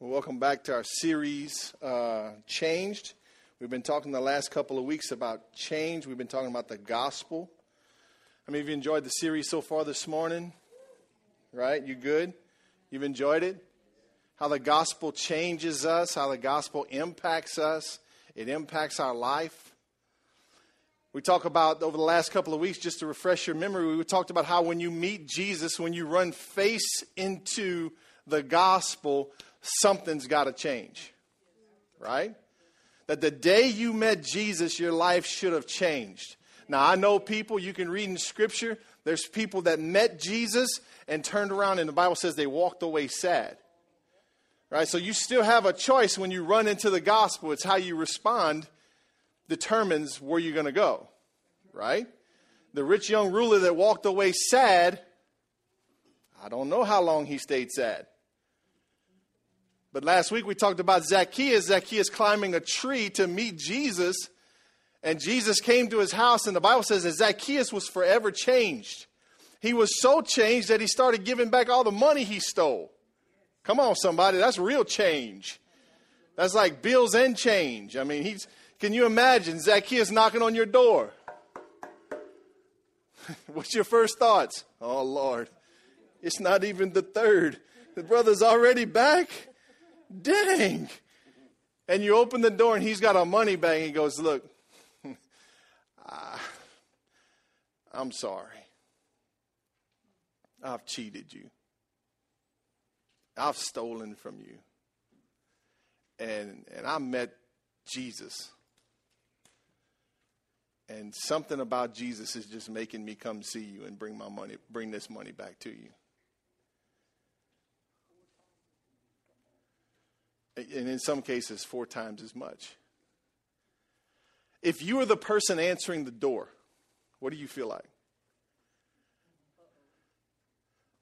Well, welcome back to our series, uh, Changed. We've been talking the last couple of weeks about change. We've been talking about the gospel. Many of you enjoyed the series so far this morning? Right? You good? You've enjoyed it? How the gospel changes us, how the gospel impacts us, it impacts our life. We talk about over the last couple of weeks, just to refresh your memory, we talked about how when you meet Jesus, when you run face into the gospel, something's got to change. Right? That the day you met Jesus, your life should have changed. Now, I know people, you can read in Scripture, there's people that met Jesus and turned around, and the Bible says they walked away sad. Right? So you still have a choice when you run into the gospel. It's how you respond determines where you're going to go. Right? The rich young ruler that walked away sad, I don't know how long he stayed sad. But last week we talked about Zacchaeus. Zacchaeus climbing a tree to meet Jesus. And Jesus came to his house, and the Bible says that Zacchaeus was forever changed. He was so changed that he started giving back all the money he stole. Come on, somebody, that's real change. That's like bills and change. I mean, he's, can you imagine Zacchaeus knocking on your door? What's your first thoughts? Oh, Lord, it's not even the third. The brother's already back. Dang. And you open the door and he's got a money bag. He goes, Look, uh, I'm sorry. I've cheated you. I've stolen from you. And, and I met Jesus. And something about Jesus is just making me come see you and bring my money, bring this money back to you. And in some cases, four times as much. If you are the person answering the door, what do you feel like?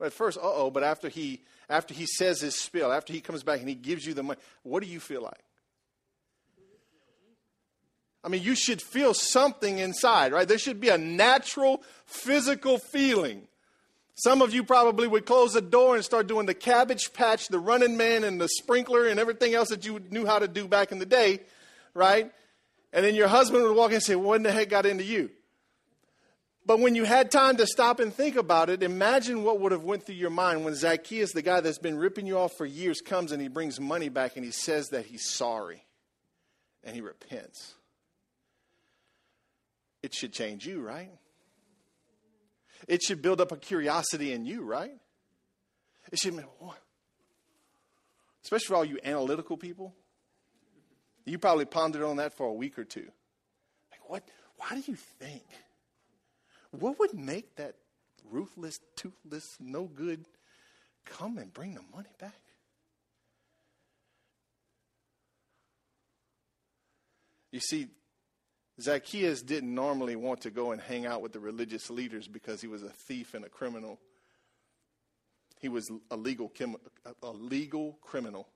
At first, uh oh, but after he after he says his spiel, after he comes back and he gives you the money, what do you feel like? I mean, you should feel something inside, right? There should be a natural physical feeling some of you probably would close the door and start doing the cabbage patch, the running man, and the sprinkler, and everything else that you knew how to do back in the day, right? And then your husband would walk in and say, What in the heck got into you? But when you had time to stop and think about it, imagine what would have went through your mind when Zacchaeus, the guy that's been ripping you off for years, comes and he brings money back and he says that he's sorry and he repents. It should change you, right? It should build up a curiosity in you, right? It should, especially for all you analytical people. You probably pondered on that for a week or two. Like, what? Why do you think? What would make that ruthless, toothless, no good come and bring the money back? You see, Zacchaeus didn't normally want to go and hang out with the religious leaders because he was a thief and a criminal. He was a legal, a legal criminal.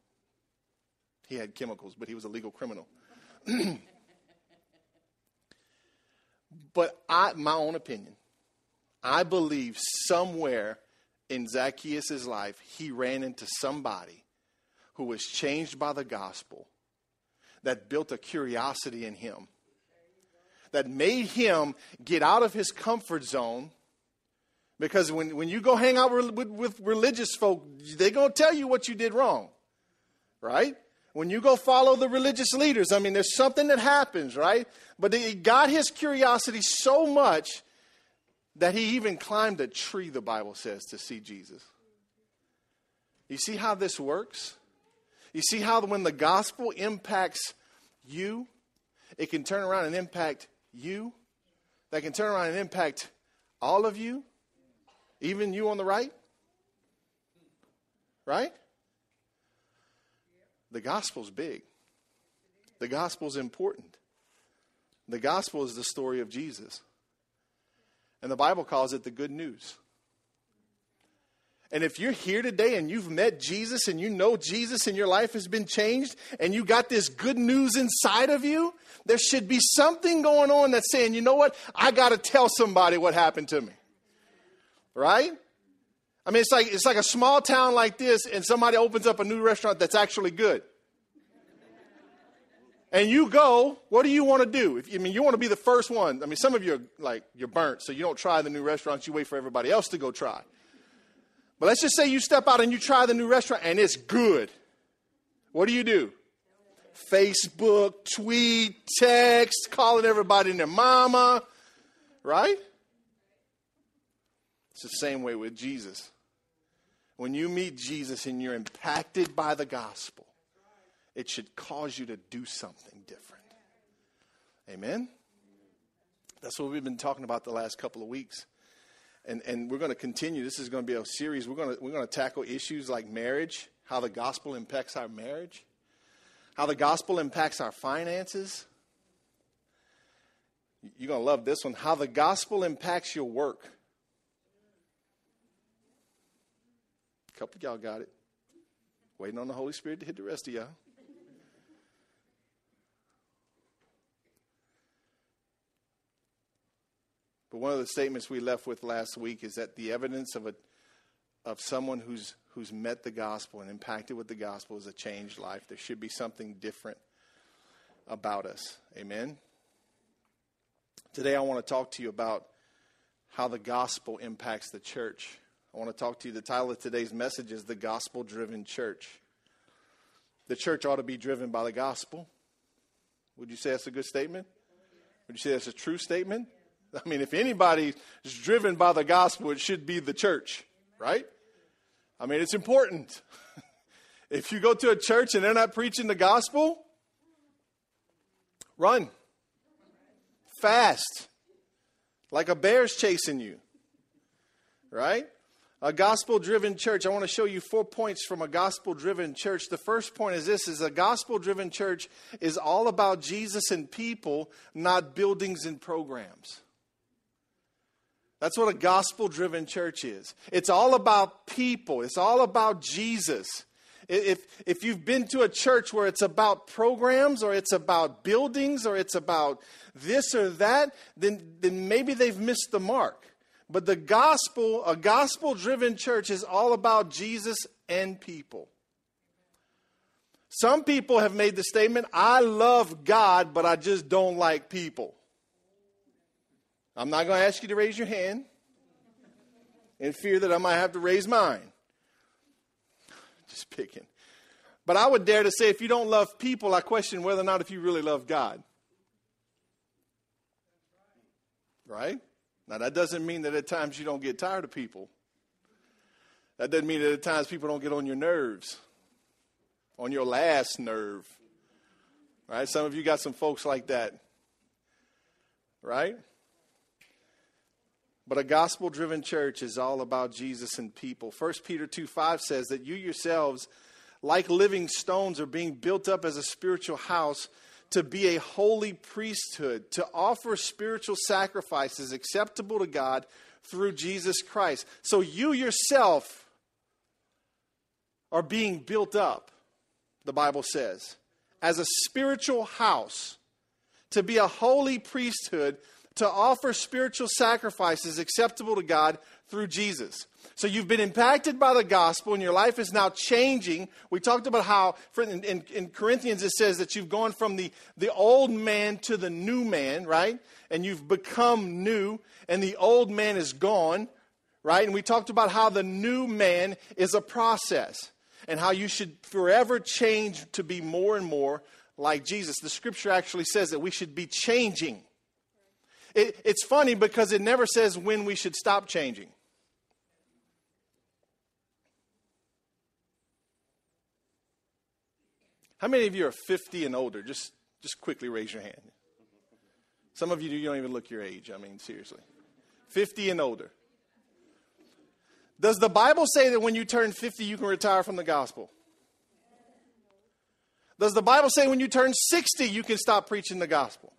He had chemicals, but he was a legal criminal. but I, my own opinion, I believe somewhere in Zacchaeus' life, he ran into somebody who was changed by the gospel that built a curiosity in him that made him get out of his comfort zone. Because when, when you go hang out with, with, with religious folk, they're going to tell you what you did wrong, right? When you go follow the religious leaders, I mean, there's something that happens, right? But he got his curiosity so much that he even climbed a tree, the Bible says, to see Jesus. You see how this works? You see how when the gospel impacts you, it can turn around and impact you, that can turn around and impact all of you, even you on the right? Right? The gospel's big. The gospel's important. The gospel is the story of Jesus. And the Bible calls it the good news. And if you're here today and you've met Jesus and you know Jesus and your life has been changed and you got this good news inside of you, there should be something going on that's saying, you know what? I got to tell somebody what happened to me. Right? I mean, it's like, it's like a small town like this, and somebody opens up a new restaurant that's actually good. And you go, what do you want to do? If, I mean, you want to be the first one. I mean, some of you are like, you're burnt, so you don't try the new restaurants, you wait for everybody else to go try. But let's just say you step out and you try the new restaurant and it's good. What do you do? Facebook, tweet, text, calling everybody and their mama, right? It's the same way with Jesus. When you meet Jesus and you're impacted by the gospel, it should cause you to do something different. Amen? That's what we've been talking about the last couple of weeks. And, and we're going to continue. This is going to be a series. We're going to, we're going to tackle issues like marriage, how the gospel impacts our marriage, how the gospel impacts our finances. You're going to love this one. How the gospel impacts your work. A couple of y'all got it. Waiting on the Holy Spirit to hit the rest of y'all. But one of the statements we left with last week is that the evidence of a of someone who's who's met the gospel and impacted with the gospel is a changed life. There should be something different about us. Amen. Today I want to talk to you about how the gospel impacts the church. I want to talk to you. The title of today's message is The Gospel Driven Church. The church ought to be driven by the gospel. Would you say that's a good statement? Would you say that's a true statement? I mean, if anybody is driven by the gospel, it should be the church, right? I mean, it's important. if you go to a church and they're not preaching the gospel, run fast, like a bear's chasing you, right? a gospel driven church i want to show you four points from a gospel driven church the first point is this is a gospel driven church is all about jesus and people not buildings and programs that's what a gospel driven church is it's all about people it's all about jesus if, if you've been to a church where it's about programs or it's about buildings or it's about this or that, then, then maybe they've missed the mark. But the gospel, a gospel driven church, is all about Jesus and people. Some people have made the statement, I love God, but I just don't like people. I'm not going to ask you to raise your hand in fear that I might have to raise mine. Just picking. But I would dare to say if you don't love people, I question whether or not if you really love God. Right? Now, that doesn't mean that at times you don't get tired of people. That doesn't mean that at times people don't get on your nerves, on your last nerve. Right? Some of you got some folks like that. Right? But a gospel driven church is all about Jesus and people. 1 Peter 2 5 says that you yourselves, like living stones, are being built up as a spiritual house to be a holy priesthood, to offer spiritual sacrifices acceptable to God through Jesus Christ. So you yourself are being built up, the Bible says, as a spiritual house, to be a holy priesthood, to offer spiritual sacrifices acceptable to God through Jesus. So you've been impacted by the gospel and your life is now changing. We talked about how in, in, in, Corinthians it says that you've gone from the, the old man to the new man, right? And you've become new and the old man is gone, right? And we talked about how the new man is a process and how you should forever change to be more and more like Jesus. The scripture actually says that we should be changing. It, it's funny because it never says when we should stop changing. How many of you are 50 and older? Just, just quickly raise your hand. Some of you, you don't even look your age. I mean, seriously. 50 and older. Does the Bible say that when you turn 50, you can retire from the gospel? Does the Bible say when you turn 60, you can stop preaching the gospel?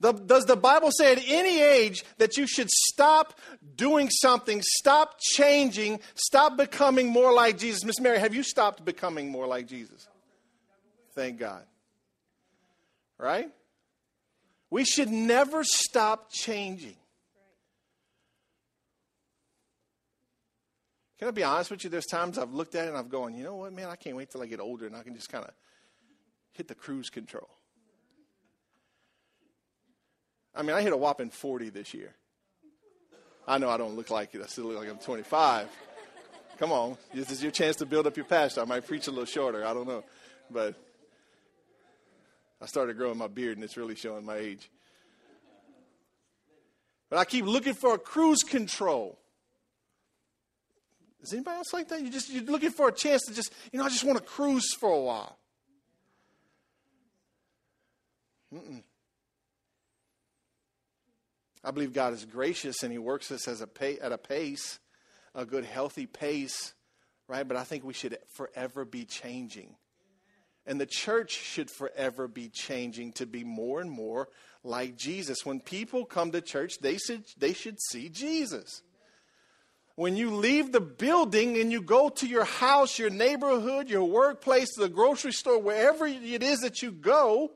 The, does the Bible say at any age that you should stop doing something, stop changing, stop becoming more like Jesus? Miss Mary, have you stopped becoming more like Jesus? Thank God. Right? We should never stop changing. Can I be honest with you? There's times I've looked at it and I've gone, you know what, man, I can't wait till I get older and I can just kind of hit the cruise control. I mean, I hit a whopping 40 this year. I know I don't look like it. I still look like I'm 25. Come on. This is your chance to build up your pastor. I might preach a little shorter. I don't know. But I started growing my beard and it's really showing my age. But I keep looking for a cruise control. Is anybody else like that? You just you're looking for a chance to just, you know, I just want to cruise for a while. Mm-mm. I believe God is gracious and He works us as a pay, at a pace, a good, healthy pace, right? But I think we should forever be changing. And the church should forever be changing to be more and more like Jesus. When people come to church, they should, they should see Jesus. When you leave the building and you go to your house, your neighborhood, your workplace, the grocery store, wherever it is that you go,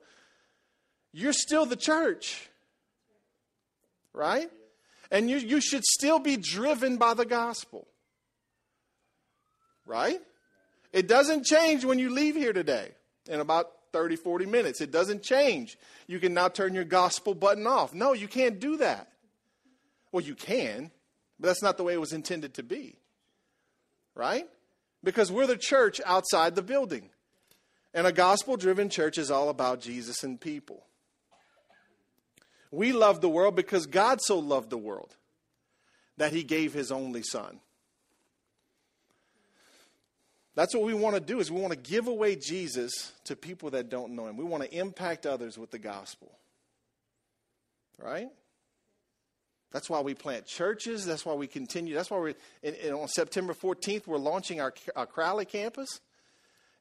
you're still the church right? And you, you should still be driven by the gospel, right? It doesn't change when you leave here today in about 30, 40 minutes. It doesn't change. You can now turn your gospel button off. No, you can't do that. Well, you can, but that's not the way it was intended to be, right? Because we're the church outside the building. And a gospel driven church is all about Jesus and people. We love the world because God so loved the world that he gave his only son. That's what we want to do is we want to give away Jesus to people that don't know him. We want to impact others with the gospel. Right? That's why we plant churches. That's why we continue. That's why we're on September 14th, we're launching our, our Crowley campus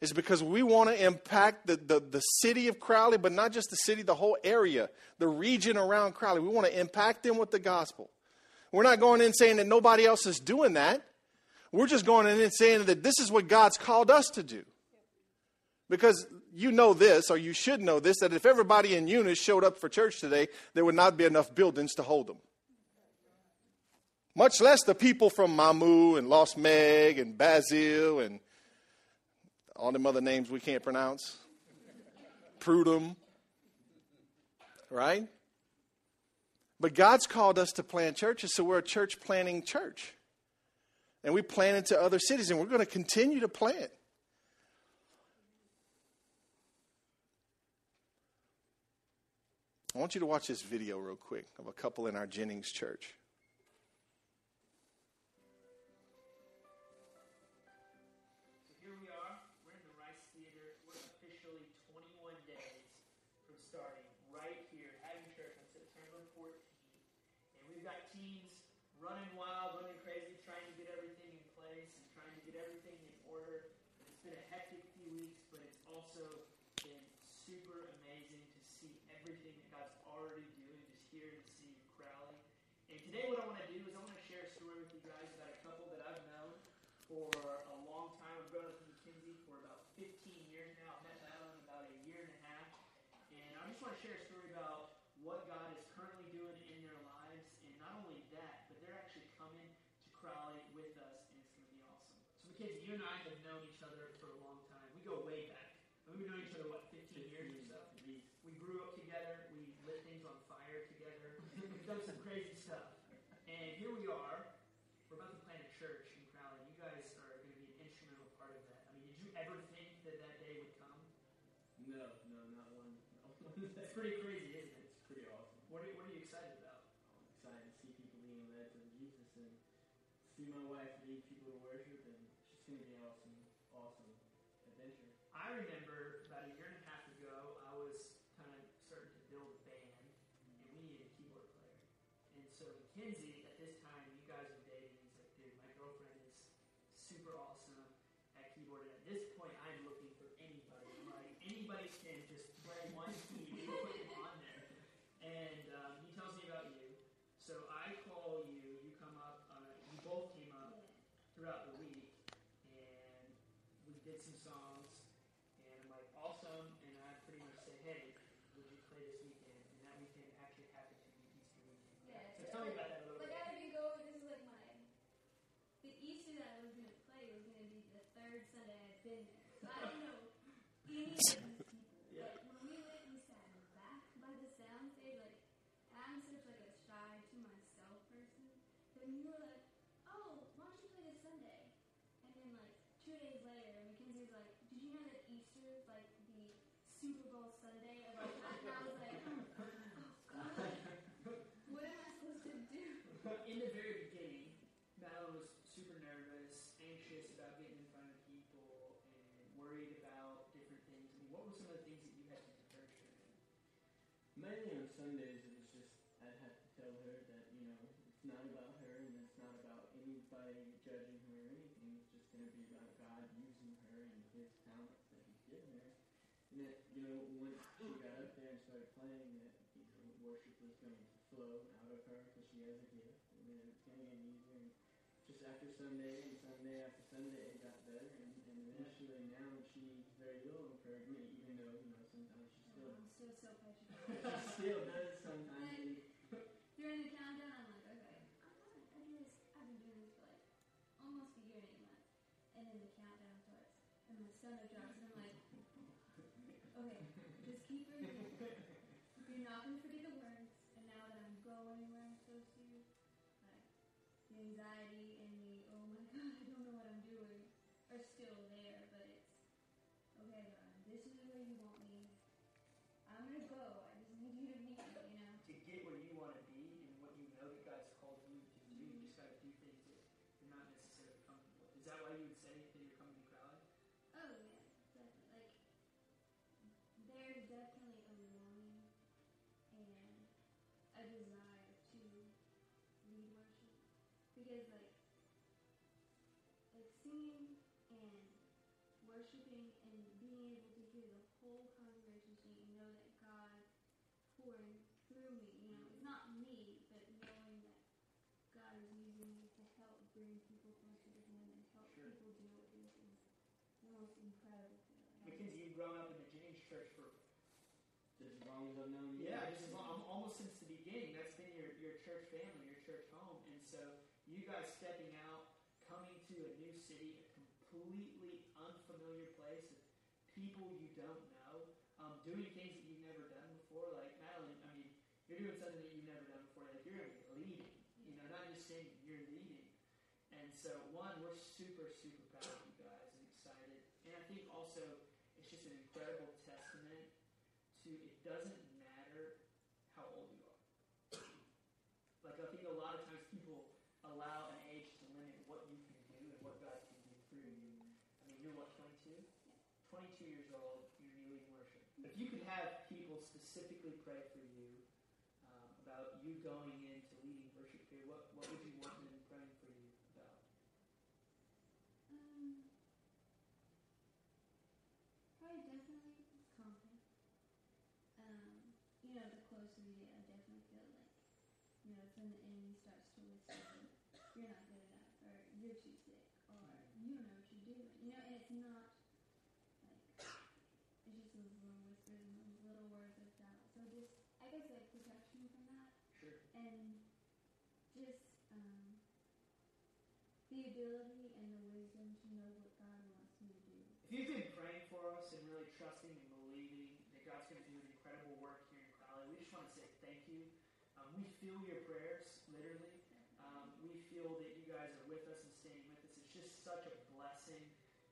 is because we want to impact the, the, the, city of Crowley, but not just the city, the whole area, the region around Crowley. We want to impact them with the gospel. We're not going in saying that nobody else is doing that. We're just going in and saying that this is what God's called us to do. Because you know this, or you should know this, that if everybody in Eunice showed up for church today, there would not be enough buildings to hold them. Much less the people from Mamou and Lost Meg and Basile and all them other names we can't pronounce. Prudom. Right? But God's called us to plant churches, so we're a church planting church. And we plant into other cities, and we're going to continue to plant. I want you to watch this video real quick of a couple in our Jennings church. You and I have known each other for a long time. We go way back. We've known each other, what, 15 years or so? We grew up together. We lit things on fire together. We've done some crazy stuff. And here we are. We're about to plant a church in Crowley. You guys are going to be an instrumental part of that. I mean, did you ever think that that day would come? No, no, not one. No. That's pretty crazy, isn't it? It's pretty awesome. What are, what are you excited about? I'm excited to see people being led to Jesus and see my wife lead people to worship and it's going to be an awesome, awesome adventure. I remember about a year and a half ago, I was kind of starting to build a band, and we needed a keyboard player. And so Mackenzie, at this time, you guys were dating. He's like, dude, my girlfriend is super awesome at keyboard. And at this point, I'm looking for anybody. I'm like, anybody can just play one key, and put him on there. And um, he tells me about you. So I call you. You come up. Uh, you both came up throughout the week did some songs, and I'm like, awesome. And I pretty much said, hey, would you play this weekend? And that weekend actually happened to be Easter weekend. Yeah. So tell me about that a little like bit. Like I had to go. This is like my the Easter that I was been there. So I don't know any of these people. But when we went, we sat in the back by the sound stage. Like, I'm such like a shy to myself person. Then you were like, "Oh, why don't you play this Sunday?" And then like two days later, Mackenzie was like, "Did you know that Easter is like the Super Bowl Sunday of our time?" And I was like, "Oh God, what am I supposed to do?" In the very beginning, Madeline was super nervous, anxious about getting in front of people, and worried about different things. I mean, what were some of the things that you had to encourage her? Mainly on Sundays, it was just I'd have to tell her that you know it's not about her and it's not about anybody judging her or anything. It's just going to be about God using her and His talents that He's given her. And that you know once she got up there and started playing, that you know worship was going to flow out of her because she has a gift, and then it's going to get easier. And just after Sunday and Sunday after Sunday, it got better, and, and eventually now she's very little encouragement, even though you know sometimes she still I'm still so petrified. she still does sometimes. And during the countdown, I'm like, okay, I'm not, I do this. I've been doing this for like almost a year and eight months, and then the countdown starts, and my stomach drops, and Is that why you would say that you're coming to Crowley? Oh yeah, definitely. Like there's definitely a longing and a desire to lead worship because like like singing and worshiping and being able to hear the whole congregation sing and know that God pouring through me. You know, it's not me, but knowing that God is using me to help bring people closer to Him and help Sure. people deal with this is the most incredible feeling. Mackenzie, you've grown up in the Jennings Church for as long as I've known you. Yeah, just as long, almost since the beginning. That's been your, your church family, your church home. And so you guys stepping out, coming to a new city, a completely unfamiliar place, with people you don't know, um, doing things that you've never done before. Like Madeline, I mean, you're doing something that you've never done before. Like you're gonna be leading, you know, not just singing, you're leading. And so, one, we're super, super proud of you guys and excited. And I think also it's just an incredible testament to it doesn't matter how old you are. Like I think a lot of times people allow an age to limit what you can do and what God can do through you. I mean, you're what, 22? 22 years old, you're leading worship. If you could have people specifically pray for you um, about you going into leading worship here, what, what would you want them praying for you about? Um, probably definitely confidence. Um, you know, the closer we get, I definitely feel like, you know, when the enemy starts to whisper, you're not good enough, or you're too sick, or you don't know what you're doing. You know, and it's not like it's just those little whispers and those little words of doubt. So just, I guess, like protection from that Sure. and just um, the ability and the wisdom to know what God wants me to do. If you've been praying for us and really trusting and believing that God's going to do an incredible work here in Crowley, we just want to say thank you. Um, we feel your prayers, literally. Um, we feel that you guys are with us and staying with us. It's just such a blessing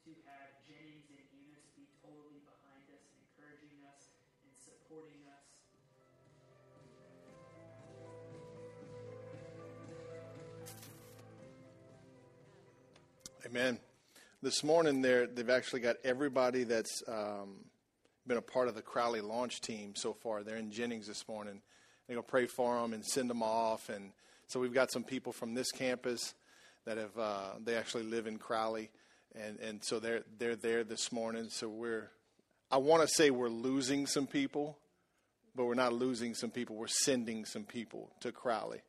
to have Jennings and Eunice be totally behind us and encouraging us and supporting us. Amen. This morning, they're, they've actually got everybody that's um, been a part of the Crowley launch team so far. They're in Jennings this morning. They're pray for them and send them off. And so we've got some people from this campus that have uh, they actually live in Crowley, and and so they're they're there this morning. So we're I want to say we're losing some people, but we're not losing some people. We're sending some people to Crowley.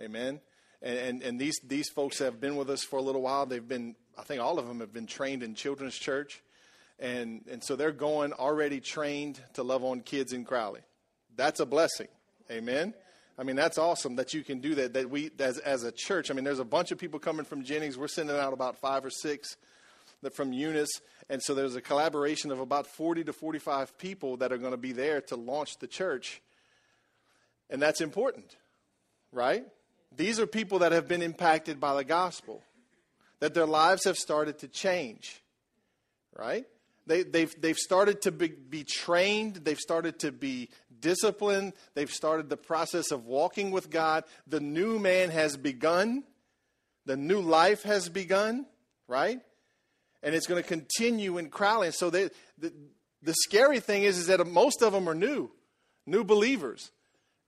Amen. And, and, and these, these folks have been with us for a little while. They've been, I think all of them have been trained in children's church. And, and so they're going already trained to love on kids in Crowley. That's a blessing. Amen. I mean, that's awesome that you can do that. That we, as, as a church, I mean, there's a bunch of people coming from Jennings. We're sending out about five or six from Eunice. And so there's a collaboration of about 40 to 45 people that are going to be there to launch the church. And that's important, right? These are people that have been impacted by the gospel, that their lives have started to change, right? They, they've, they've started to be, be trained, they've started to be disciplined, they've started the process of walking with God. The new man has begun, the new life has begun, right? And it's going to continue in Crowley. And So they, the, the scary thing is, is that most of them are new, new believers.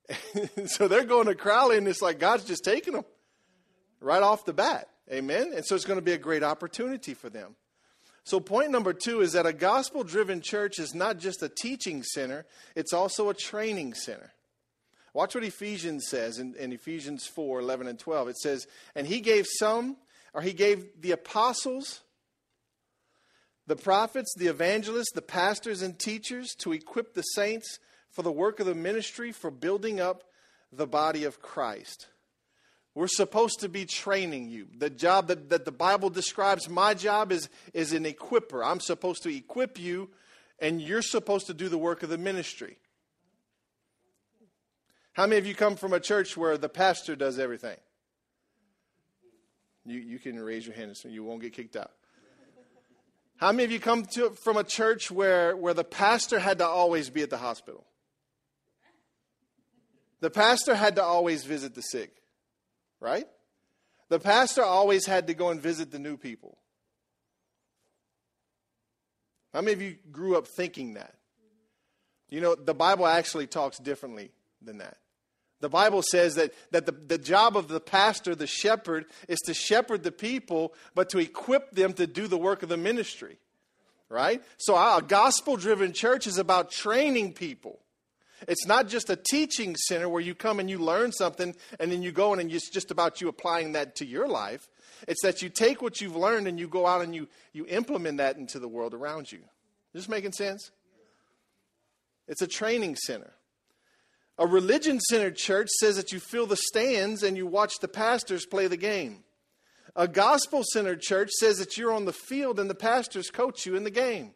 so they're going to Crowley, and it's like God's just taking them right off the bat. Amen? And so it's going to be a great opportunity for them. So, point number two is that a gospel driven church is not just a teaching center, it's also a training center. Watch what Ephesians says in, in, Ephesians 4 11 and 12. It says, And he gave some, or he gave the apostles, the prophets, the evangelists, the pastors, and teachers to equip the saints for the work of the ministry, for building up the body of Christ. We're supposed to be training you. The job that, that the Bible describes, my job is, is an equiper. I'm supposed to equip you, and you're supposed to do the work of the ministry. How many of you come from a church where the pastor does everything? You, you can raise your hand so you won't get kicked out. How many of you come to, from a church where, where the pastor had to always be at the hospital? The pastor had to always visit the sick right? The pastor always had to go and visit the new people. How many of you grew up thinking that? You know, the Bible actually talks differently than that. The Bible says that, that the, the job of the pastor, the shepherd, is to shepherd the people, but to equip them to do the work of the ministry. Right? So, a gospel driven church is about training people. It's not just a teaching center where you come and you learn something and then you go in and it's just about you applying that to your life. It's that you take what you've learned and you go out and you, you implement that into the world around you. Is this making sense? It's a training center. A religion centered church says that you fill the stands and you watch the pastors play the game. A gospel centered church says that you're on the field and the pastors coach you in the game.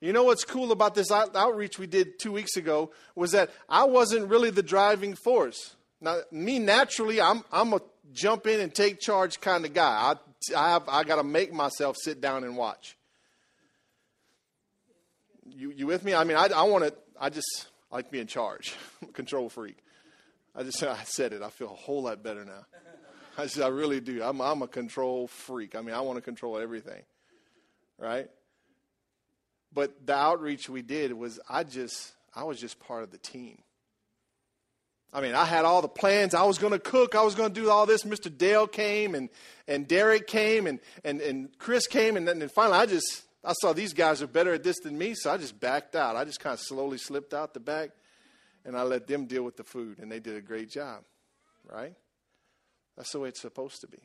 You know what's cool about this out- outreach we did two weeks ago was that I wasn't really the driving force. Now, me naturally, I'm I'm a jump in and take charge kind of guy. I I have I got to make myself sit down and watch. You you with me? I mean, I I want to. I just I like to be in charge. control freak. I just I said it. I feel a whole lot better now. I just, I really do. I'm I'm a control freak. I mean, I want to control everything. Right? But the outreach we did was I just I was just part of the team. I mean, I had all the plans. I was going to cook. I was going to do all this. Mr. Dale came and, and Derek came and, and, and Chris came. And then and finally, I just, I saw these guys are better at this than me. So I just backed out. I just kind of slowly slipped out the back and I let them deal with the food. And they did a great job, right? That's the way it's supposed to be.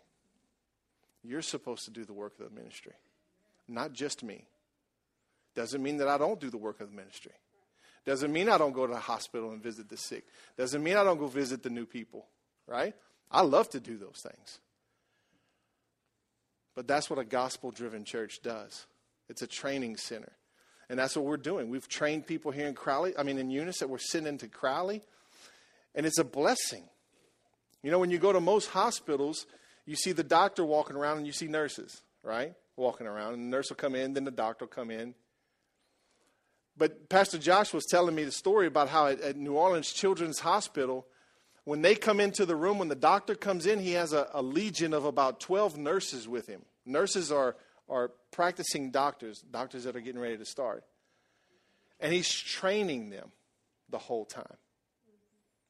You're supposed to do the work of the ministry, not just me. Doesn't mean that I don't do the work of the ministry. Doesn't mean I don't go to the hospital and visit the sick. Doesn't mean I don't go visit the new people, right? I love to do those things. But that's what a gospel driven church does it's a training center. And that's what we're doing. We've trained people here in Crowley, I mean, in Eunice, that we're sending into Crowley. And it's a blessing. You know, when you go to most hospitals, you see the doctor walking around and you see nurses, right? Walking around. And the nurse will come in, then the doctor will come in. But Pastor Josh was telling me the story about how at, at, New Orleans Children's Hospital, when they come into the room, when the doctor comes in, he has a, a legion of about 12 nurses with him. Nurses are, are practicing doctors, doctors that are getting ready to start. And he's training them the whole time.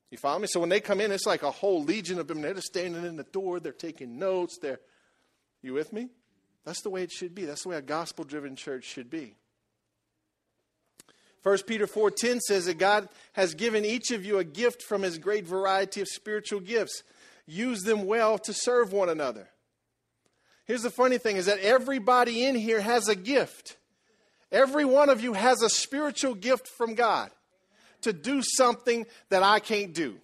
You follow me? So when they come in, it's like a whole legion of them. They're just standing in the door, they're taking notes. They're, you with me? That's the way it should be. That's the way a gospel driven church should be. 1 Peter 4:10 says that God has given each of you a gift from his great variety of spiritual gifts. Use them well to serve one another. Here's the funny thing is that everybody in here has a gift. Every one of you has a spiritual gift from God to do something that I can't do.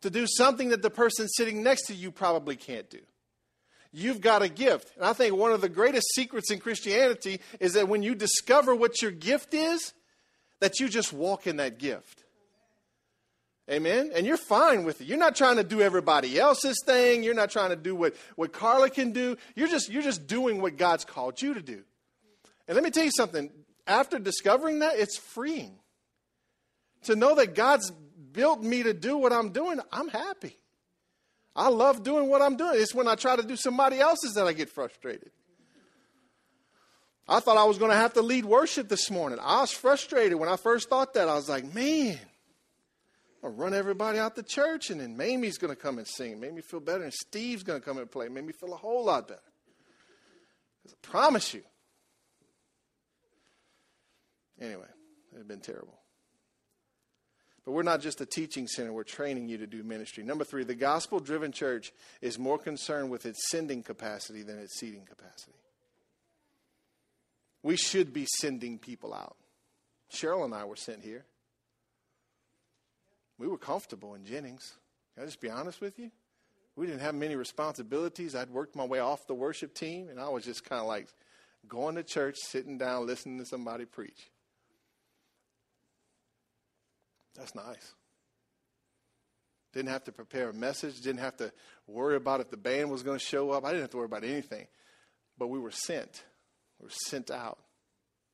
To do something that the person sitting next to you probably can't do. You've got a gift. And I think one of the greatest secrets in Christianity is that when you discover what your gift is, that you just walk in that gift. Amen? And you're fine with it. You're not trying to do everybody else's thing. You're not trying to do what, what Carla can do. You're just, you're just doing what God's called you to do. And let me tell you something. After discovering that, it's freeing. To know that God's built me to do what I'm doing, I'm happy. I love doing what I'm doing. It's when I try to do somebody else's that I get frustrated. I thought I was going to have to lead worship this morning. I was frustrated when I first thought that. I was like, man, I'll run everybody out the church, and then Mamie's going to come and sing. Made me feel better, and Steve's going to come and play. Made me feel a whole lot better. Because I promise you. Anyway, it had been terrible. But we're not just a teaching center, we're training you to do ministry. Number three, the gospel driven church is more concerned with its sending capacity than its seating capacity. We should be sending people out. Cheryl and I were sent here. We were comfortable in Jennings. Can I just be honest with you? We didn't have many responsibilities. I'd worked my way off the worship team, and I was just kind of like going to church, sitting down, listening to somebody preach. That's nice. Didn't have to prepare a message, didn't have to worry about if the band was going to show up. I didn't have to worry about anything. But we were sent. We were sent out.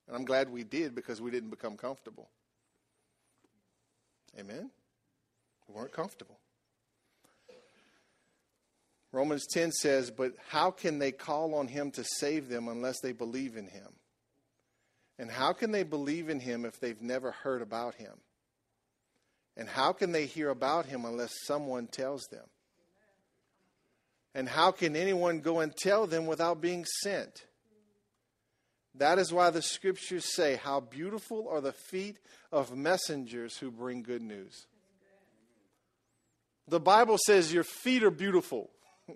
And I'm glad we did because we didn't become comfortable. Amen? We weren't comfortable. Romans 10 says, But how can they call on him to save them unless they believe in him? And how can they believe in him if they've never heard about him? And how can they hear about him unless someone tells them? And how can anyone go and tell them without being sent? That is why the scriptures say, How beautiful are the feet of messengers who bring good news. The Bible says your feet are beautiful.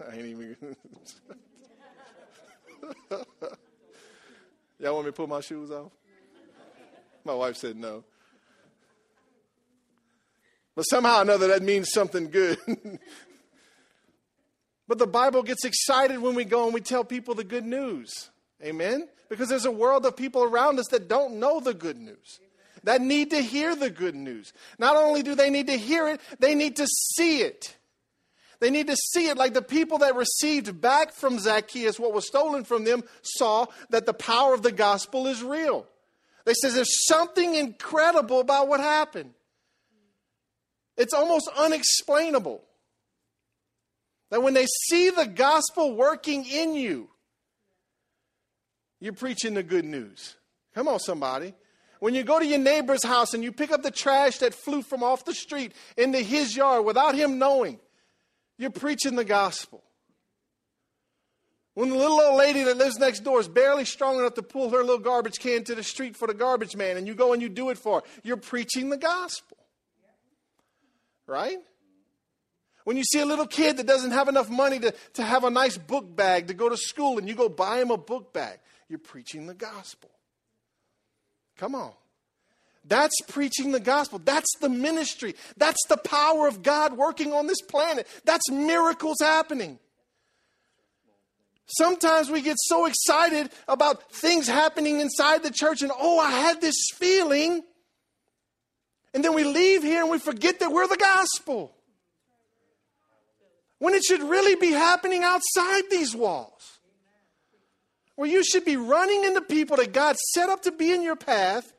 I ain't even. Y'all want me to pull my shoes off? My wife said no. But somehow or another, that means something good. but the Bible gets excited when we go and we tell people the good news. Amen? Because there's a world of people around us that don't know the good news, that need to hear the good news. Not only do they need to hear it, they need to see it. They need to see it like the people that received back from Zacchaeus what was stolen from them saw that the power of the gospel is real. They says there's something incredible about what happened. It's almost unexplainable. That when they see the gospel working in you, you're preaching the good news. Come on, somebody. When you go to your neighbor's house and you pick up the trash that flew from off the street into his yard without him knowing, you're preaching the gospel. When the little old lady that lives next door is barely strong enough to pull her little garbage can to the street for the garbage man, and you go and you do it for her, you're preaching the gospel right? When you see a little kid that doesn't have enough money to, to have a nice book bag to go to school and you go buy him a book bag, you're preaching the gospel. Come on. That's preaching the gospel. That's the ministry. That's the power of God working on this planet. That's miracles happening. Sometimes we get so excited about things happening inside the church and, oh, I had this feeling. And then we leave here and we forget that we're the gospel. When it should really be happening outside these walls. Where you should be running into people that God set up to be in your path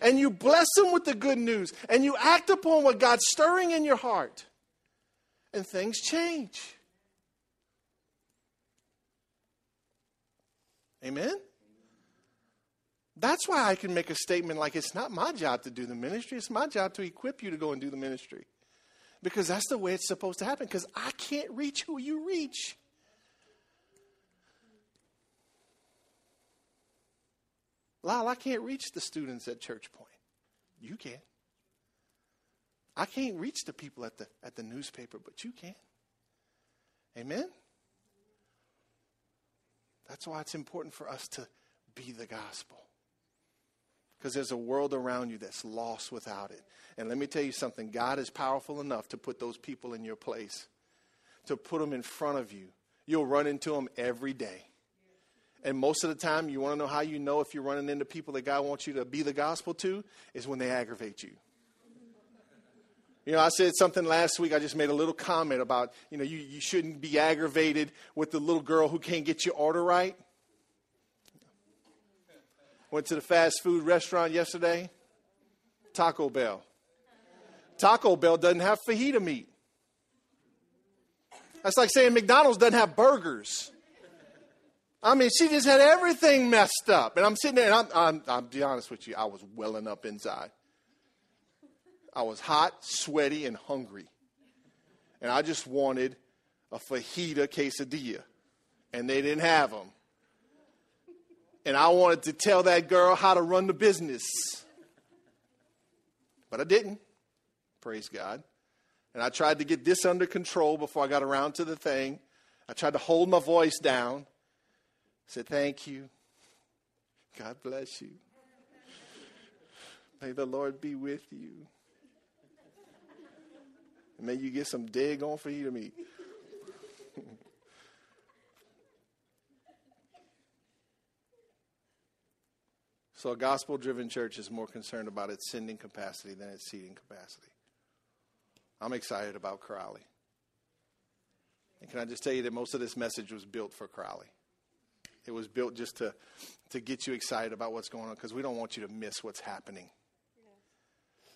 and you bless them with the good news and you act upon what God's stirring in your heart and things change. Amen? That's why I can make a statement like it's not my job to do the ministry, it's my job to equip you to go and do the ministry. Because that's the way it's supposed to happen, because I can't reach who you reach. Lyle, I can't reach the students at Church Point. You can. I can't reach the people at the, at the newspaper, but you can. Amen? That's why it's important for us to be the gospel because there's a world around you that's lost without it. And let me tell you something God is powerful enough to put those people in your place, to put them in front of you. You'll run into them every day. And most of the time, you want to know how you know if you're running into people that God wants you to be the gospel to is when they aggravate you. You know, I said something last week. I just made a little comment about, you know, you, you shouldn't be aggravated with the little girl who can't get your order right. Went to the fast food restaurant yesterday, Taco Bell. Taco Bell doesn't have fajita meat. That's like saying McDonald's doesn't have burgers. I mean, she just had everything messed up. And I'm sitting there, and I'm, I'm, I'll be honest with you, I was welling up inside. I was hot, sweaty, and hungry. And I just wanted a fajita quesadilla. And they didn't have them. And I wanted to tell that girl how to run the business. But I didn't. Praise God. And I tried to get this under control before I got around to the thing. I tried to hold my voice down. Said, Thank you. God bless you. May the Lord be with you. And may you get some dig on for you to meet. So, a gospel driven church is more concerned about its sending capacity than its seating capacity. I'm excited about Crowley. And can I just tell you that most of this message was built for Crowley? It was built just to, to get you excited about what's going on because we don't want you to miss what's happening.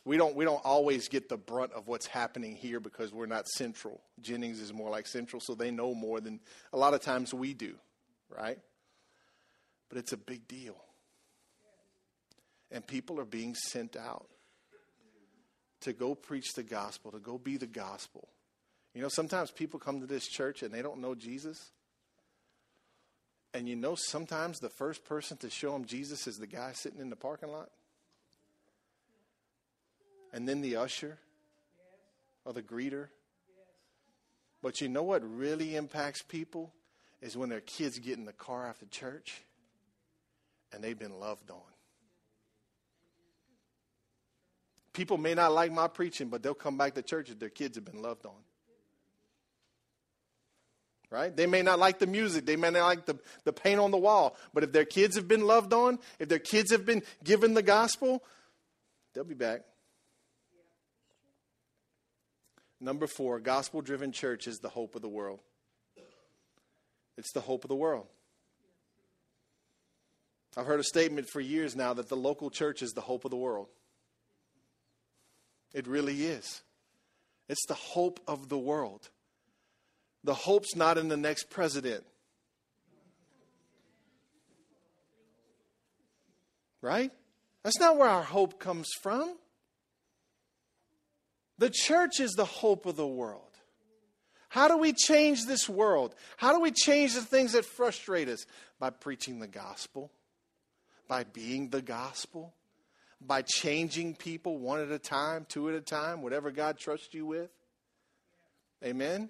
We don't, we don't always get the brunt of what's happening here because we're not central. Jennings is more like central, so they know more than a lot of times we do, right? But it's a big deal. And people are being sent out to go preach the gospel, to go be the gospel. You know, sometimes people come to this church and they don't know Jesus. And you know, sometimes the first person to show them Jesus is the guy sitting in the parking lot. And then the usher or the greeter. But you know what really impacts people is when their kids get in the car after church and they've been loved on. People may not like my preaching, but they'll come back to church if their kids have been loved on. Right? They may not like the music, they may not like the, the paint on the wall, but if their kids have been loved on, if their kids have been given the gospel, they'll be back. Number four, gospel driven church is the hope of the world. It's the hope of the world. I've heard a statement for years now that the local church is the hope of the world. It really is. It's the hope of the world. The hope's not in the next president. Right? That's not where our hope comes from. The church is the hope of the world. How do we change this world? How do we change the things that frustrate us? By preaching the gospel, by being the gospel, by changing people one at a time, two at a time, whatever God trusts you with. Amen?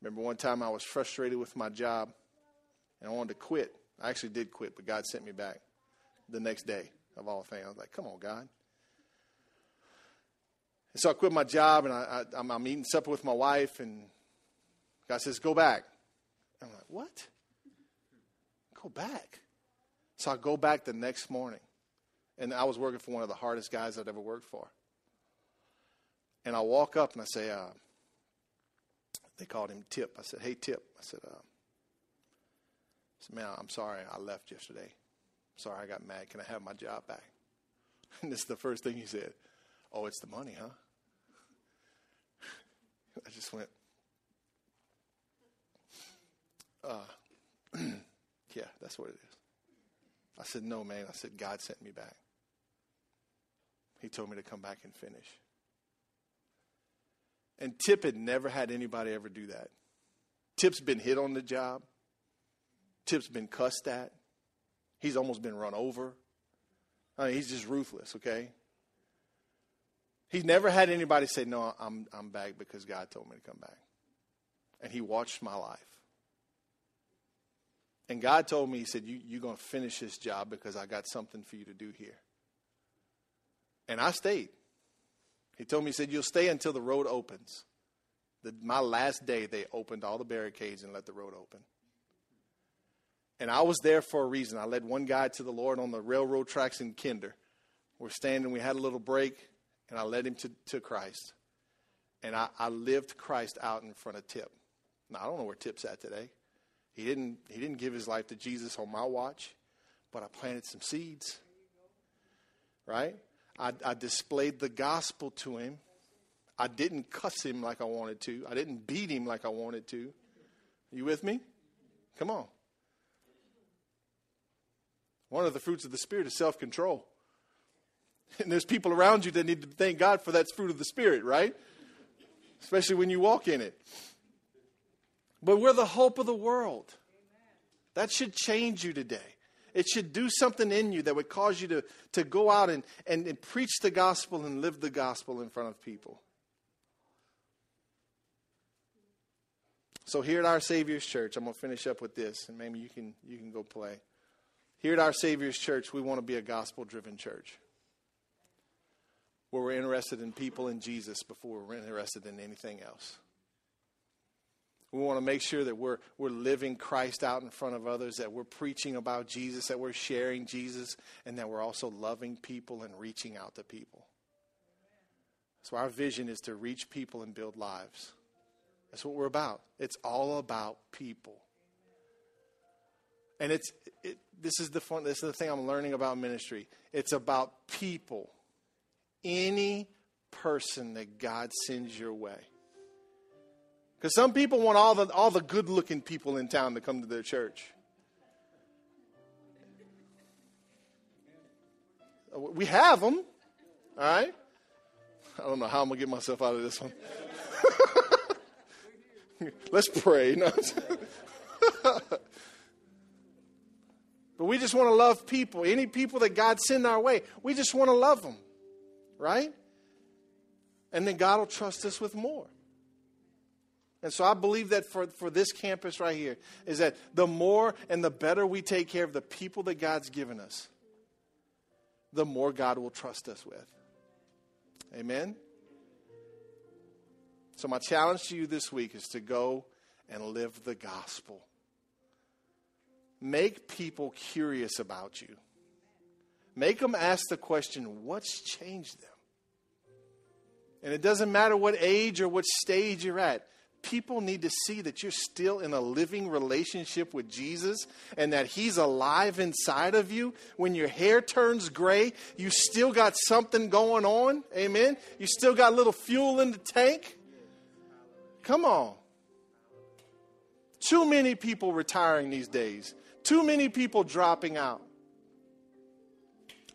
Remember one time I was frustrated with my job and I wanted to quit. I actually did quit, but God sent me back the next day of all things. I was like, come on, God. And so I quit my job and I, I'm eating supper with my wife, and God says, go back. What? Go back. So I go back the next morning. And I was working for one of the hardest guys I'd ever worked for. And I walk up and I say, uh, they called him Tip. I said, hey, Tip. I said, uh, I said, man, I'm sorry I left yesterday. Sorry I got mad. Can I have my job back? And this is the first thing he said. Oh, it's the money, huh? I just went, uh, yeah, that's what it is. I said, no, man. I said, God sent me back. He told me to come back and finish. And Tip had never had anybody ever do that. Tip's been hit on the job. Tip's been cussed at. He's almost been run over. I mean, he's just ruthless, okay? He's never had anybody say, No, I'm, I'm back because God told me to come back. And he watched my life. And God told me, He said, you, You're going to finish this job because I got something for you to do here. And I stayed. He told me, he said, You'll stay until the road opens. The, my last day, they opened all the barricades and let the road open. And I was there for a reason. I led one guy to the Lord on the railroad tracks in Kinder. We're standing, we had a little break, and I led him to, to Christ. And I, I lived Christ out in front of Tip. Now, I don't know where Tip's at today. He didn't, he didn't give his life to Jesus on my watch, but I planted some seeds. Right? I, I displayed the gospel to him. I didn't cuss him like I wanted to. I didn't beat him like I wanted to. You with me? Come on. One of the fruits of the Spirit is self control. And there's people around you that need to thank God for that fruit of the Spirit, right? Especially when you walk in it. But we're the hope of the world. That should change you today. It should do something in you that would cause you to, to go out and, and, and preach the gospel and live the gospel in front of people. So here at our Savior's Church, I'm going to finish up with this, and maybe you can you can go play. Here at our Savior's Church, we want to be a gospel-driven church, where we're interested in people and Jesus before we're interested in anything else. We want to make sure that we're, we're living Christ out in front of others, that we're preaching about Jesus, that we're sharing Jesus, and that we're also loving people and reaching out to people. So, our vision is to reach people and build lives. That's what we're about. It's all about people. And it's it, this is the fun. This is the thing I'm learning about ministry. It's about people. Any person that God sends your way. Because some people want all the all the good looking people in town to come to their church. Uh, we have them, all right. I don't know how I'm gonna get myself out of this one. Let's pray. But we just want to love people. Any people that God send our way, we just want to love them, right? And then God will trust us with more. And so I believe that for, for this campus right here is that the more and the better we take care of the people that God's given us, the more God will trust us with. Amen? So, my challenge to you this week is to go and live the gospel. Make people curious about you. Make them ask the question, what's changed them? And it doesn't matter what age or what stage you're at. People need to see that you're still in a living relationship with Jesus and that He's alive inside of you. When your hair turns gray, you still got something going on. Amen. You still got a little fuel in the tank. Come on. Too many people retiring these days, too many people dropping out.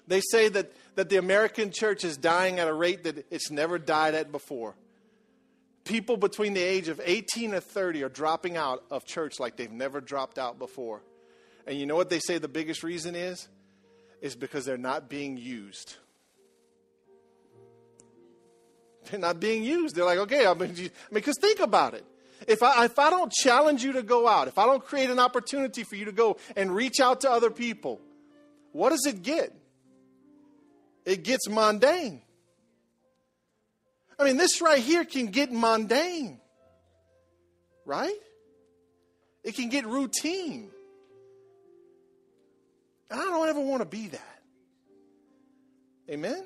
They say that, that the American church is dying at a rate that it's never died at before. People between the age of 18 and 30 are dropping out of church like they've never dropped out before. And you know what they say the biggest reason is? Is because they're not being used. They're not being used. They're like, okay, I mean, because think about it. If I, if I don't challenge you to go out, if I don't create an opportunity for you to go and reach out to other people, what does it get? It gets mundane. I mean, this right here can get mundane, right? It can get routine. And I don't ever want to be that. Amen?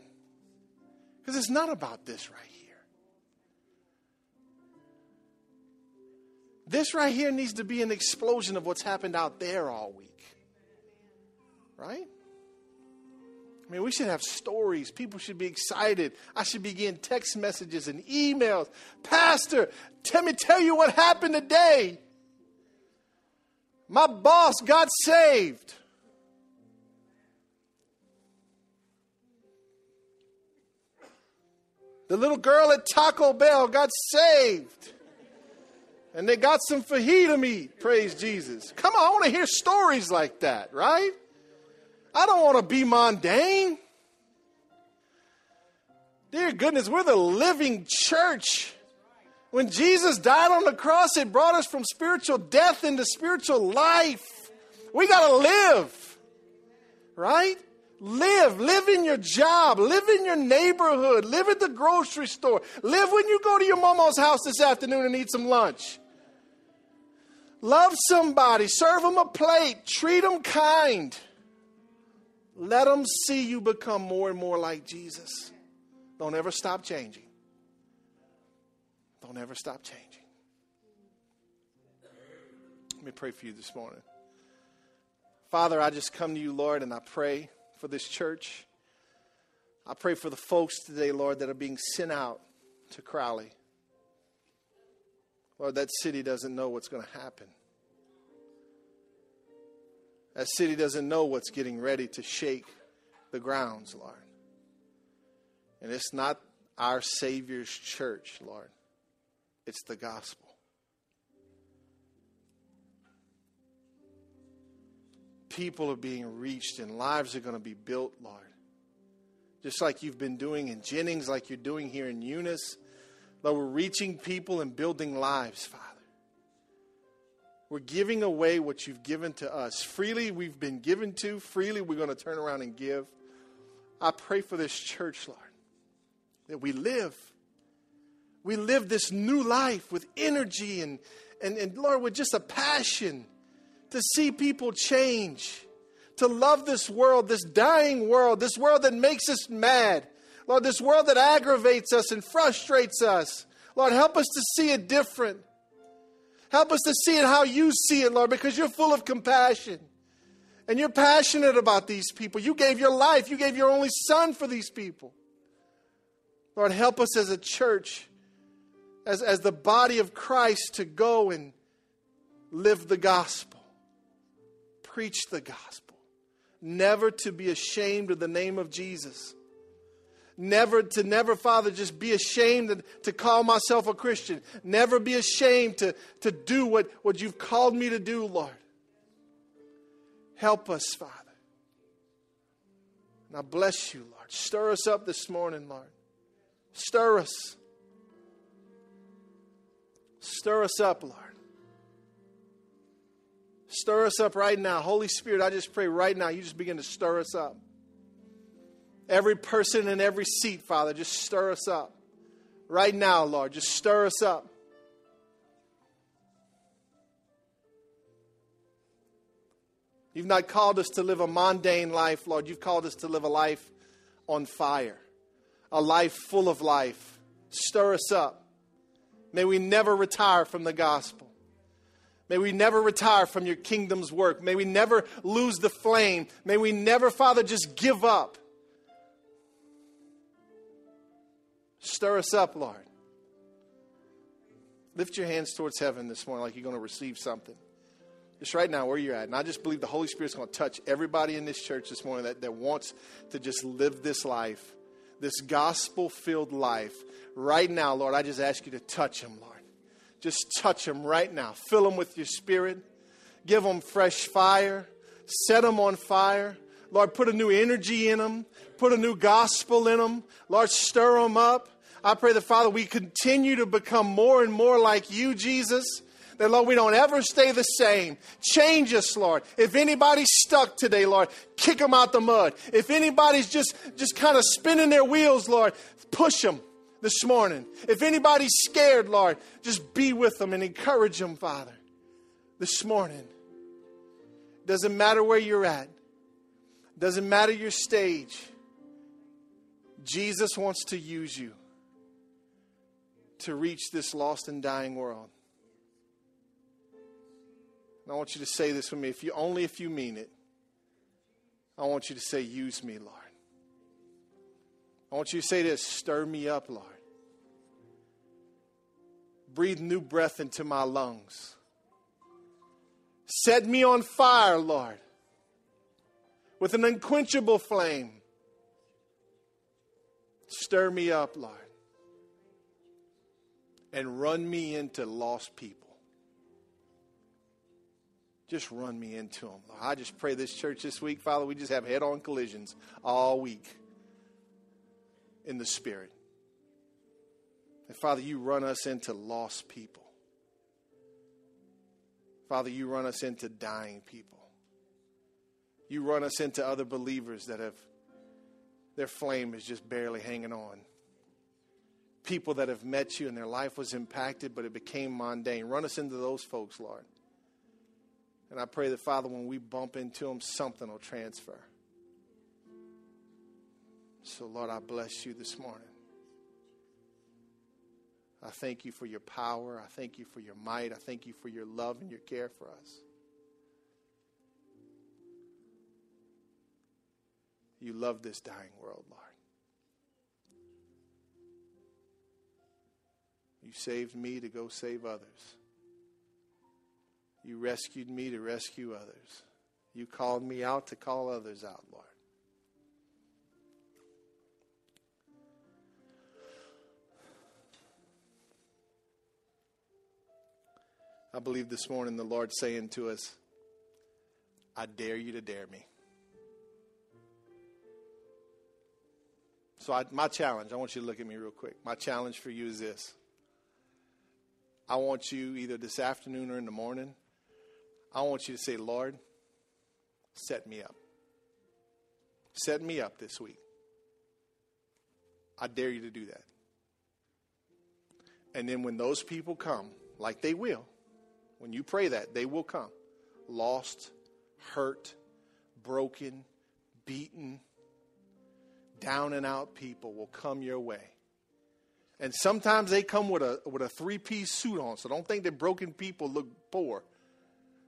Because it's not about this right here. This right here needs to be an explosion of what's happened out there all week. Right? I mean, we should have stories. People should be excited. I should be getting text messages and emails. Pastor, let me tell you what happened today. My boss got saved. The little girl at Taco Bell got saved. And they got some fajita meat. Praise Jesus. Come on, I want to hear stories like that, right? I don't want to be mundane. Dear goodness, we're the living church. When Jesus died on the cross, it brought us from spiritual death into spiritual life. We got to live, right? Live. Live in your job. Live in your neighborhood. Live at the grocery store. Live when you go to your mama's house this afternoon and eat some lunch. Love somebody. Serve them a plate. Treat them kind. Let them see you become more and more like Jesus. Don't ever stop changing. Don't ever stop changing. Let me pray for you this morning. Father, I just come to you, Lord, and I pray for this church. I pray for the folks today, Lord, that are being sent out to Crowley. Lord, that city doesn't know what's going to happen. That city doesn't know what's getting ready to shake the grounds, Lord. And it's not our Savior's church, Lord, it's the gospel. People are being reached and lives are going to be built, Lord. Just like you've been doing in Jennings, like you're doing here in Eunice. Lord, we're reaching people and building lives, Father. We're giving away what you've given to us. Freely we've been given to, freely we're going to turn around and give. I pray for this church, Lord, that we live. We live this new life with energy and, and, and Lord, with just a passion to see people change, to love this world, this dying world, this world that makes us mad. Lord, this world that aggravates us and frustrates us. Lord, help us to see it different. Help us to see it how you see it, Lord, because you're full of compassion. And you're passionate about these people. You gave your life, you gave your only son for these people. Lord, help us as a church, as, as the body of Christ, to go and live the gospel preach the gospel, never to be ashamed of the name of Jesus. Never to never, Father, just be ashamed to, call myself a Christian. Never be ashamed to, to do what, what you've called me to do, Lord. Help us, Father. Now bless you, Lord. Stir us up this morning, Lord. Stir us. Stir us up, Lord. Stir us up right now. Holy Spirit, I just pray right now, you just begin to stir us up. Every person in every seat, Father, just stir us up. Right now, Lord, just stir us up. You've not called us to live a mundane life, Lord. You've called us to live a life on fire, a life full of life. Stir us up. May we never retire from the gospel. May we never retire from your kingdom's work. May we never lose the flame. May we never, Father, just give up. Stir us up, Lord. Lift your hands towards heaven this morning like you're going to receive something. Just right now, where you're at. And I just believe the Holy Spirit's going to touch everybody in this church this morning that, that wants to just live this life, this gospel filled life. Right now, Lord, I just ask you to touch them, Lord. Just touch them right now. Fill them with your spirit. Give them fresh fire. Set them on fire. Lord, put a new energy in them. Put a new gospel in them. Lord, stir them up. I pray that, Father, we continue to become more and more like you, Jesus. That, Lord, we don't ever stay the same. Change us, Lord. If anybody's stuck today, Lord, kick them out the mud. If anybody's just, just kind of spinning their wheels, Lord, push them this morning. If anybody's scared, Lord, just be with them and encourage them, Father, this morning. Doesn't matter where you're at, doesn't matter your stage. Jesus wants to use you to reach this lost and dying world. And I want you to say this with me, if you only if you mean it. I want you to say, Use me, Lord. I want you to say this stir me up, Lord. Breathe new breath into my lungs. Set me on fire, Lord, with an unquenchable flame. Stir me up, Lord, and run me into lost people. Just run me into them. I just pray this church this week, Father, we just have head on collisions all week in the Spirit. And Father, you run us into lost people. Father, you run us into dying people. You run us into other believers that have their flame is just barely hanging on. People that have met you and their life was impacted, but it became mundane. Run us into those folks, Lord. And I pray that, Father, when we bump into them, something will transfer. So, Lord, I bless you this morning. I thank you for your power. I thank you for your might. I thank you for your love and your care for us. You love this dying world, Lord. You saved me to go save others. You rescued me to rescue others. You called me out to call others out, Lord. I believe this morning the Lord saying to us, I dare you to dare me. So, I, my challenge, I want you to look at me real quick. My challenge for you is this I want you either this afternoon or in the morning, I want you to say, Lord, set me up. Set me up this week. I dare you to do that. And then when those people come, like they will, when you pray that, they will come. Lost, hurt, broken, beaten, down and out people will come your way. And sometimes they come with a with a three-piece suit on, so don't think that broken people look poor.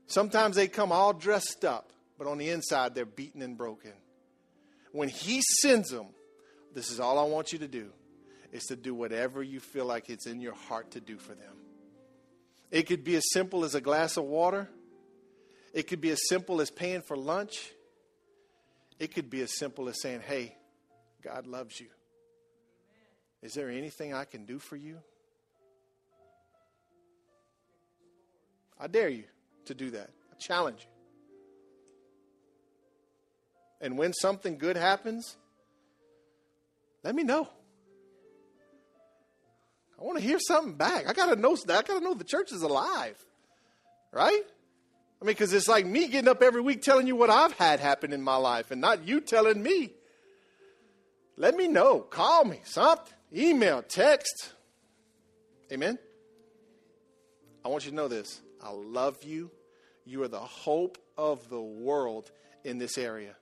Sometimes they come all dressed up, but on the inside they're beaten and broken. When he sends them, this is all I want you to do is to do whatever you feel like it's in your heart to do for them. It could be as simple as a glass of water. It could be as simple as paying for lunch. It could be as simple as saying, Hey, God loves you. Is there anything I can do for you? I dare you to do that. I challenge you. And when something good happens, let me know. I want to hear something back. I gotta know. I gotta know the church is alive, right? I mean, because it's like me getting up every week telling you what I've had happen in my life, and not you telling me. Let me know. Call me. Something. Email. Text. Amen. I want you to know this. I love you. You are the hope of the world in this area.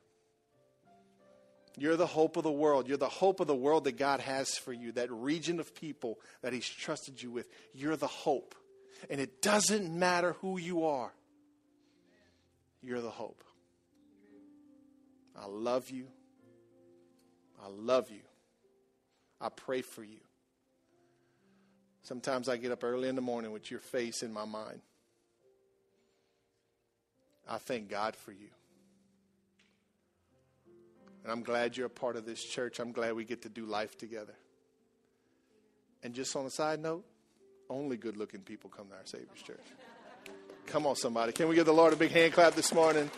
You're the hope of the world. You're the hope of the world that God has for you, that region of people that He's trusted you with. You're the hope. And it doesn't matter who you are, you're the hope. I love you. I love you. I pray for you. Sometimes I get up early in the morning with your face in my mind. I thank God for you. And I'm glad you're a part of this church. I'm glad we get to do life together. And just on a side note, only good looking people come to our Savior's church. Come on, somebody. Can we give the Lord a big hand clap this morning?